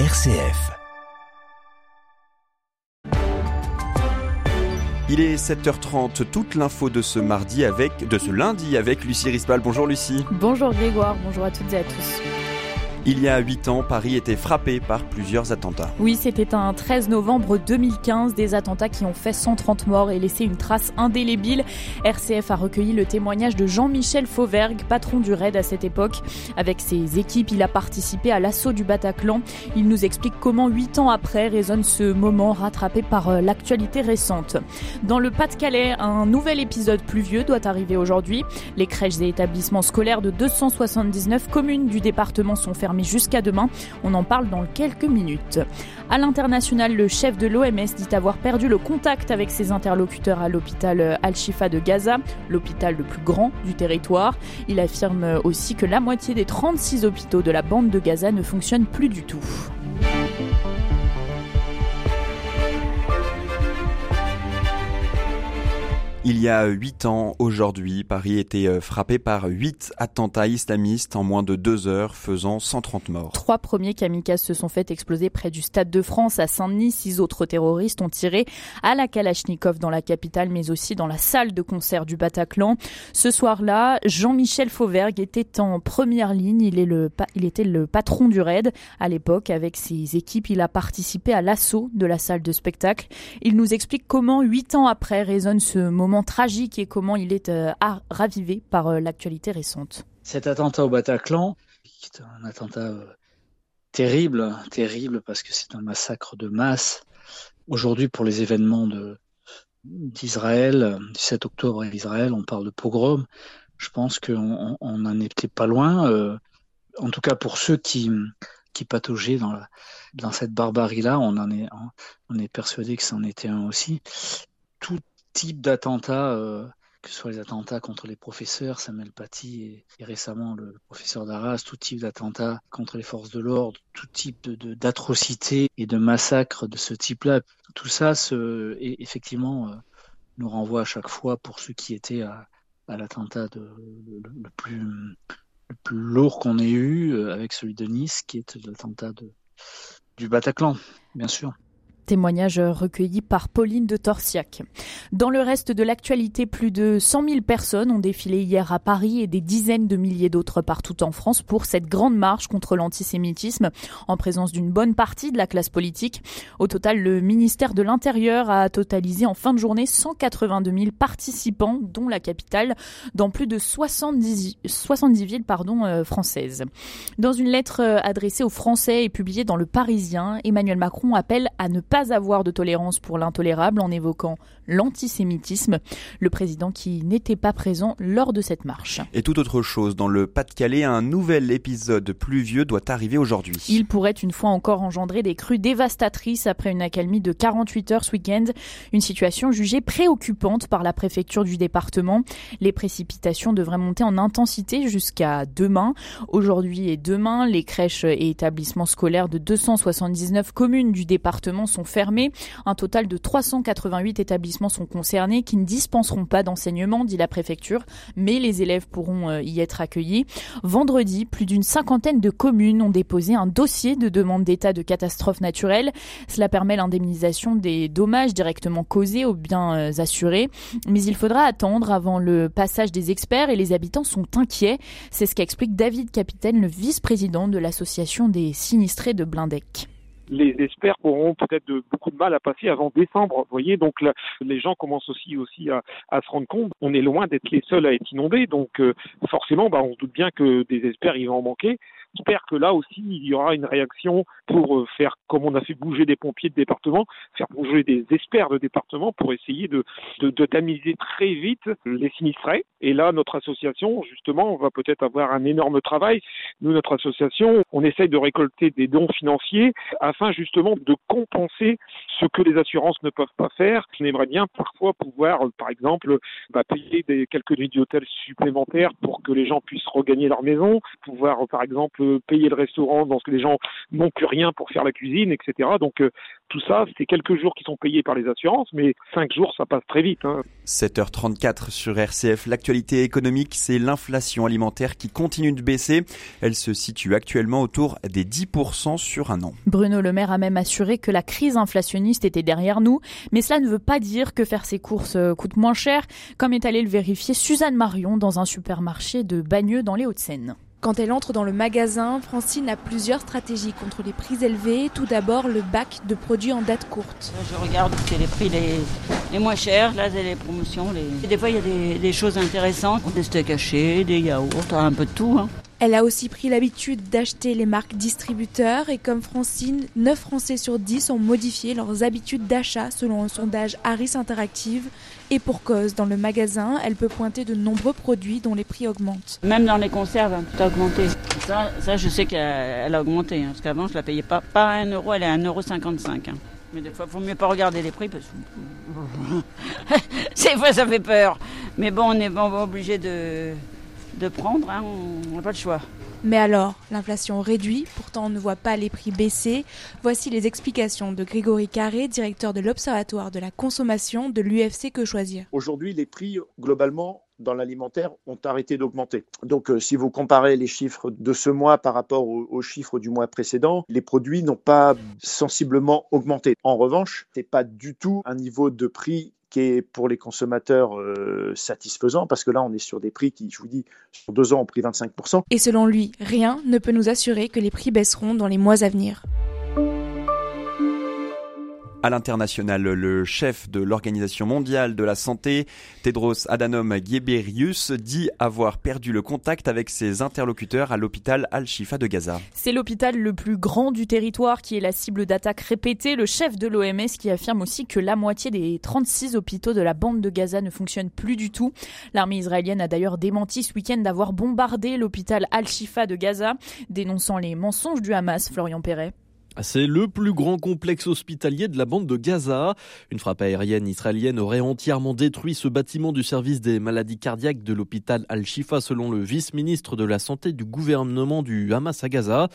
RCF. Il est 7h30, toute l'info de ce mardi avec, de ce lundi avec Lucie Rispal. Bonjour Lucie. Bonjour Grégoire, bonjour à toutes et à tous. Il y a 8 ans, Paris était frappé par plusieurs attentats. Oui, c'était un 13 novembre 2015, des attentats qui ont fait 130 morts et laissé une trace indélébile. RCF a recueilli le témoignage de Jean-Michel Fauvergue, patron du RAID à cette époque. Avec ses équipes, il a participé à l'assaut du Bataclan. Il nous explique comment 8 ans après résonne ce moment rattrapé par euh, l'actualité récente. Dans le Pas-de-Calais, un nouvel épisode pluvieux doit arriver aujourd'hui. Les crèches et établissements scolaires de 279 communes du département sont fermés jusqu'à demain. On en parle dans quelques minutes. À l'international, le chef de l'OMS dit avoir perdu le contact avec ses interlocuteurs à l'hôpital Al-Shifa de Gaza, l'hôpital le plus grand du territoire. Il affirme aussi que la moitié des 36 hôpitaux de la bande de Gaza ne fonctionnent plus du tout. Il y a huit ans, aujourd'hui, Paris était euh, frappé par huit attentats islamistes en moins de deux heures, faisant 130 morts. Trois premiers kamikazes se sont fait exploser près du Stade de France à Saint-Denis. Six autres terroristes ont tiré à la Kalachnikov dans la capitale, mais aussi dans la salle de concert du Bataclan. Ce soir-là, Jean-Michel Fauvergue était en première ligne. Il, est le, il était le patron du raid à l'époque. Avec ses équipes, il a participé à l'assaut de la salle de spectacle. Il nous explique comment, huit ans après, résonne ce moment tragique et comment il est euh, ravivé par euh, l'actualité récente. Cet attentat au Bataclan, qui est un attentat euh, terrible, terrible parce que c'est un massacre de masse. Aujourd'hui, pour les événements d'Israël, du 7 octobre à Israël, on parle de pogrom. Je pense qu'on n'en était pas loin. en tout cas, pour ceux qui, qui dans, dans cette barbarie-là, on, est, on est persuadé que c'en était un aussi. Tout type d'attentats, euh, que ce soit les attentats contre les professeurs, Samuel Paty et, récemment le, professeur d'Arras, tout type d'attentats contre les forces de l'ordre, tout type d'atrocités et de massacres de ce type-là, tout ça effectivement euh, nous renvoie à chaque fois pour ceux qui étaient à, l'attentat le, plus, le plus lourd qu'on ait eu euh, avec celui de Nice, qui est l'attentat du Bataclan, bien sûr. Témoignage recueilli par Pauline de Torsiac. Dans le reste de l'actualité, plus de 100 000 personnes ont défilé hier à Paris et des dizaines de milliers d'autres partout en France pour cette grande marche contre l'antisémitisme en présence d'une bonne partie de la classe politique. Au total, le ministère de l'Intérieur a totalisé en fin de journée 182 000 participants, dont la capitale, dans plus de 70, 70 villes pardon, euh, françaises. Dans une lettre euh, adressée aux Français et publiée dans Le Parisien, Emmanuel Macron appelle à ne pas pas avoir de tolérance pour l'intolérable en évoquant l'antisémitisme. Le président qui n'était pas présent lors de cette marche. Et tout autre chose, dans le Pas-de-Calais, un nouvel épisode pluvieux doit arriver aujourd'hui. Il pourrait une fois encore engendrer des crues dévastatrices après une accalmie de 48 heures ce week-end. Une situation jugée préoccupante par la préfecture du département. Les précipitations devraient monter en intensité jusqu'à demain. Aujourd'hui et demain, les crèches et établissements scolaires de 279 communes du département sont fermés. Un total de 388 établissements sont concernés qui ne dispenseront pas d'enseignement, dit la préfecture, mais les élèves pourront euh, y être accueillis. Vendredi, plus d'une cinquantaine de communes ont déposé un dossier de demande d'état de catastrophe naturelle. Cela permet l'indemnisation des dommages directement causés aux biens euh, assurés, mais il faudra attendre avant le passage des experts et les habitants sont inquiets. C'est ce qu'explique David Capitaine, le vice-président de l'association des sinistrés de Blindec les experts auront peut-être beaucoup de mal à passer avant décembre. Voyez, donc les gens commencent aussi aussi à, se rendre compte. On est loin d'être les seuls à être inondés, donc euh, forcément, bah, on se doute bien que des experts ils vont en manquer. J'espère que là aussi, il y aura une réaction pour euh, faire, comme on a fait bouger des pompiers de département, faire bouger des experts de département pour essayer de, tamiser très vite les sinistrés. Et là, notre association, justement, va peut-être avoir un énorme travail. Nous, notre association, on essaye de récolter des dons financiers afin justement de compenser ce que les assurances ne peuvent pas faire. On aimerait bien parfois pouvoir, par exemple, bah, payer quelques nuits d'hôtel supplémentaires pour que les gens puissent regagner leur maison, pouvoir, par exemple, peut payer le restaurant, donc les gens n'ont plus rien pour faire la cuisine, etc. Donc euh, tout ça, c'est quelques jours qui sont payés par les assurances, mais cinq jours, ça passe très vite. Hein. 7h34 sur RCF. L'actualité économique, c'est l'inflation alimentaire qui continue de baisser. Elle se situe actuellement autour des 10% sur un an. Bruno Le Maire a même assuré que la crise inflationniste était derrière nous, mais cela ne veut pas dire que faire ses courses euh, coûte moins cher, comme est allé le vérifier Suzanne Marion dans un supermarché de Bagneux dans les Hauts-de-Seine. Quand elle entre dans le magasin, Francine a plusieurs stratégies contre les prix élevés. Tout d'abord, le bac de produits en date courte. Je regarde c'est les prix les, les, moins chers. Là, c'est les promotions. Des fois, il y a des, des, choses intéressantes. Des steaks hachés, des yaourts, un peu de tout. Hein. Elle a aussi pris l'habitude d'acheter les marques distributeurs et comme Francine, 9 Français sur 10 ont modifié leurs habitudes d'achat selon un sondage Harris Interactive. Et pour cause, dans le magasin, elle peut pointer de nombreux produits dont les prix augmentent. Même dans les conserves, tout a augmenté. Ça, je sais qu'elle a augmenté, hein, parce qu'avant je la payais pas, pas à 1 euro, elle est à 1,55 euro. Hein. Mais des fois, il faut mieux pas regarder les prix parce que. des fois, ça fait peur. Mais bon, on est obligé de, de prendre, hein, on n'a pas le choix. Mais alors, l'inflation réduit, pourtant on ne voit pas les prix baisser. Voici les explications de Grégory Carré, directeur de l'Observatoire de la consommation de l'UFC Que Choisir. Aujourd'hui, les prix, globalement, dans l'alimentaire ont arrêté d'augmenter. Donc euh, si vous comparez les chiffres de ce mois par rapport aux, aux chiffres du mois précédent, les produits n'ont pas sensiblement augmenté. En revanche, c'est pas du tout un niveau de prix pour les consommateurs euh, satisfaisant parce que là on est sur des prix qui, je vous dis, sur deux ans ont pris 25%. Et selon lui, rien ne peut nous assurer que les prix baisseront dans les mois à venir. À l'international, le chef de l'Organisation mondiale de la santé, Tedros Adhanom Ghebreyesus, dit avoir perdu le contact avec ses interlocuteurs à l'hôpital Al-Shifa de Gaza. C'est l'hôpital le plus grand du territoire qui est la cible d'attaques répétées. Le chef de l'OMS qui affirme aussi que la moitié des 36 hôpitaux de la bande de Gaza ne fonctionnent plus du tout. L'armée israélienne a d'ailleurs démenti ce week-end d'avoir bombardé l'hôpital Al-Shifa de Gaza, dénonçant les mensonges du Hamas, Florian Perret. C'est le plus grand complexe hospitalier de la bande de Gaza. Une frappe aérienne israélienne aurait entièrement détruit ce bâtiment du service des maladies cardiaques de l'hôpital Al-Shifa selon le vice-ministre de la Santé du gouvernement du Hamas à Gaza.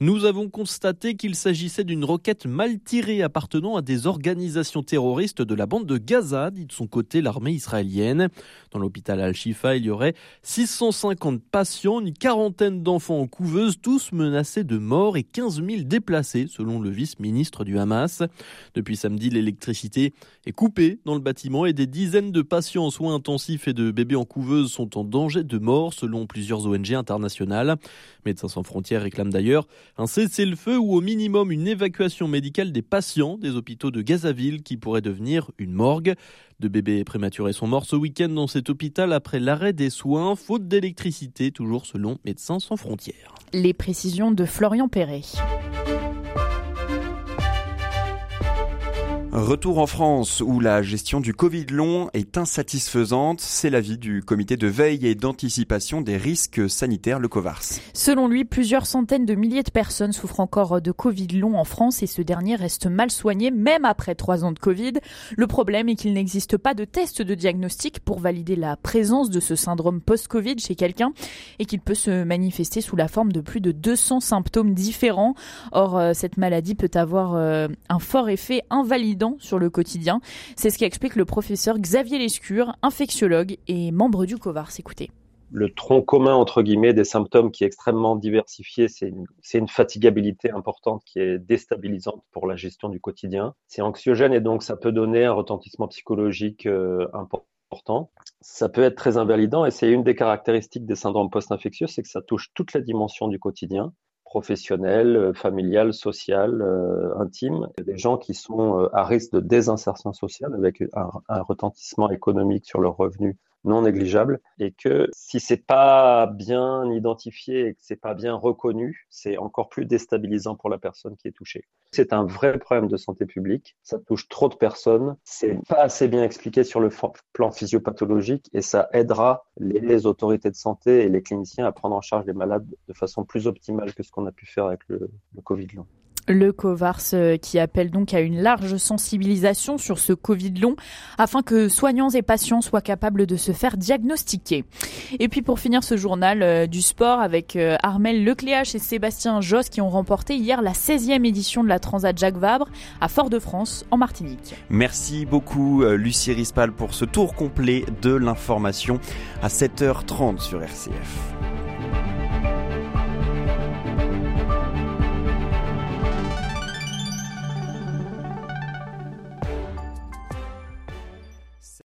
Nous avons constaté qu'il s'agissait d'une roquette mal tirée appartenant à des organisations terroristes de la bande de Gaza, dit de son côté l'armée israélienne. Dans l'hôpital Al-Shifa, il y aurait 650 patients, une quarantaine d'enfants en couveuse, tous menacés de mort et 15 000 déplacés selon le vice-ministre du Hamas. Depuis samedi, l'électricité est coupée dans le bâtiment et des dizaines de patients en soins intensifs et de bébés en couveuse sont en danger de mort, selon plusieurs ONG internationales. Médecins sans frontières réclament d'ailleurs un cessez-le-feu ou au minimum une évacuation médicale des patients des hôpitaux de Gazaville qui pourrait devenir une morgue. Deux bébés prématurés sont morts ce week-end dans cet hôpital après l'arrêt des soins, faute d'électricité, toujours selon Médecins sans frontières. Les précisions de Florian Perret. Retour en France où la gestion du Covid long est insatisfaisante, c'est l'avis du comité de veille et d'anticipation des risques sanitaires, le COVARS. Selon lui, plusieurs centaines de milliers de personnes souffrent encore de Covid long en France et ce dernier reste mal soigné même après trois ans de Covid. Le problème est qu'il n'existe pas de test de diagnostic pour valider la présence de ce syndrome post-Covid chez quelqu'un et qu'il peut se manifester sous la forme de plus de 200 symptômes différents. Or, euh, cette maladie peut avoir euh, un fort effet invalidant sur le quotidien. C'est ce qu'explique le professeur Xavier Lescure, infectiologue et membre du COVARS. Écoutez le tronc commun entre guillemets des symptômes qui est extrêmement diversifié, c'est une, fatigabilité importante qui est déstabilisante pour la gestion du quotidien. C'est anxiogène et donc ça peut donner un retentissement psychologique euh, important. Ça peut être très invalidant et c'est une des caractéristiques des syndromes post-infectieux, c'est que ça touche toute la dimension du quotidien professionnel, euh, familial, social, euh, intime. Des gens qui sont euh, à risque de désinsertion sociale avec un, un retentissement économique sur leurs revenus non négligeable et que si c'est pas bien identifié et que c'est pas bien reconnu, c'est encore plus déstabilisant pour la personne qui est touchée. C'est un vrai problème de santé publique. Ça touche trop de personnes. C'est pas assez bien expliqué sur le plan physiopathologique et ça aidera les autorités de santé et les cliniciens à prendre en charge les malades de façon plus optimale que ce qu'on a pu faire avec le, le Covid long. Le COVARS euh, qui appelle donc à une large sensibilisation sur ce Covid long afin que soignants et patients soient capables de se faire diagnostiquer. Et puis pour finir ce journal euh, du sport avec euh, Armel Lecléache et Sébastien Josse qui ont remporté hier la 16e édition de la Transat Jacques Vabre à Fort-de-France en Martinique. Merci beaucoup Lucie Rispal pour ce tour complet de l'information à 7h30 sur RCF.